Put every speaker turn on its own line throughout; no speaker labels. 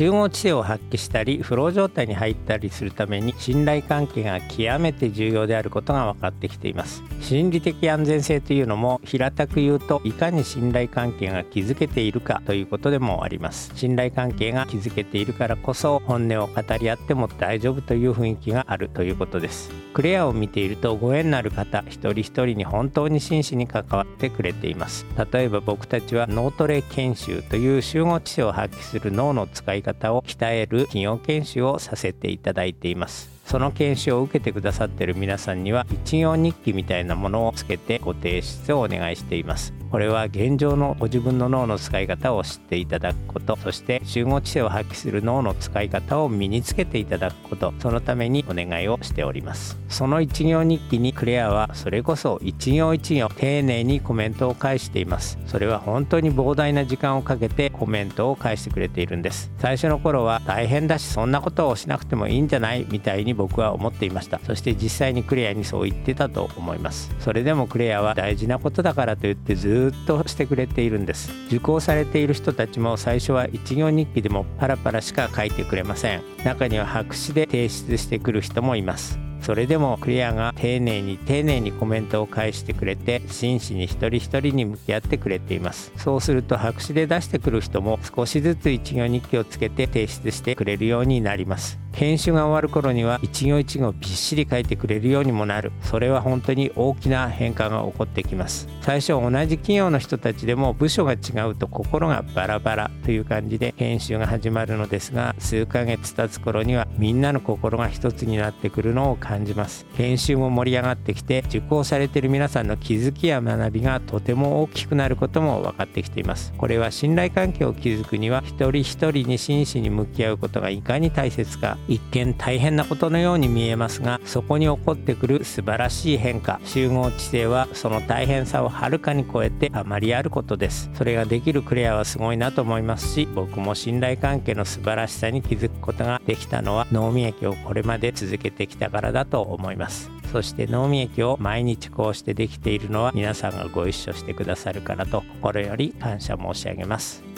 集合知性を発揮したりフロー状態に入ったりするために信頼関係が極めて重要であることが分かってきています。心理的安全性というのも平たく言うといかに信頼関係が築けているかということでもあります。信頼関係が築けているからこそ本音を語り合っても大丈夫という雰囲気があるということです。クレアを見ているとご縁のある方一人一人に本当に真摯に関わってくれています。例えば僕たちは脳トレ研修という集合知性を発揮する脳の使い方方を鍛える企業研修をさせていただいています。その研修を受けてくださってる皆さんには一行日記みたいなものをつけてご提出をお願いしています。これは現状のご自分の脳の使い方を知っていただくことそして集合知性を発揮する脳の使い方を身につけていただくことそのためにお願いをしております。その一行日記にクレアはそれこそ一行一行丁寧にコメントを返しています。それは本当に膨大な時間をかけてコメントを返してくれているんです。最初の頃は大変だしそんなことをしなくてもいいんじゃない？みたいに僕は思っていました。そして実際にクレアにそう言ってたと思います。それでもクレアは大事なことだからと言ってずっとしてくれているんです。受講されている人たちも最初は一行日記でもパラパラしか書いてくれません。中には白紙で提出してくる人もいます。それでもクリアが丁寧に丁寧にコメントを返してくれて真摯に一人一人に向き合ってくれています。そうすると白紙で出してくる人も少しずつ一行日記をつけて提出してくれるようになります。研修が終わる頃には一行一行びっしり書いてくれるようにもなる。それは本当に大きな変化が起こってきます。最初同じ企業の人たちでも部署が違うと心がバラバラという感じで研修が始まるのですが数ヶ月経つ頃にはみんなの心が一つになってくるのを感じます。研修も盛り上がってきて受講されている皆さんの気づきや学びがとても大きくなることも分かってきています。これは信頼関係を築くには一人一人に真摯に向き合うことがいかに大切か。一見大変なことのように見えますがそこに起こってくる素晴らしい変化集合知性はその大変さをはるかに超えてあまりあることです。それができるクレアはすごいなと思いますし僕も信頼関係の素晴らしさに気づくことができたのは脳み液をこれまで続けてきたからだと思います。そして脳み液を毎日こうしてできているのは皆さんがご一緒してくださるからと心より感謝申し上げます。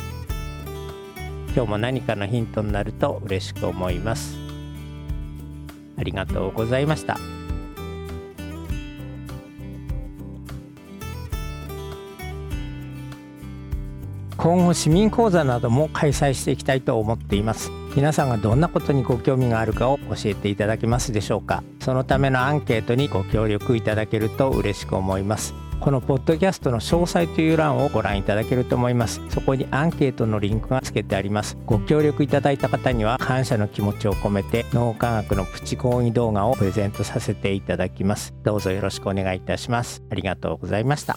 今日も何かのヒントになると嬉しく思います。ありがとうございました。今後市民講座なども開催していきたいと思っています。皆さんがどんなことにご興味があるかを教えていただけますでしょうか。そのためのアンケートにご協力いただけると嬉しく思います。このポッドキャストの詳細という欄をご覧いただけると思います。そこにアンケートのリンクが付けてあります。ご協力いただいた方には感謝の気持ちを込めて脳科学のプチ講義動画をプレゼントさせていただきます。どうぞよろしくお願いいたします。ありがとうございました。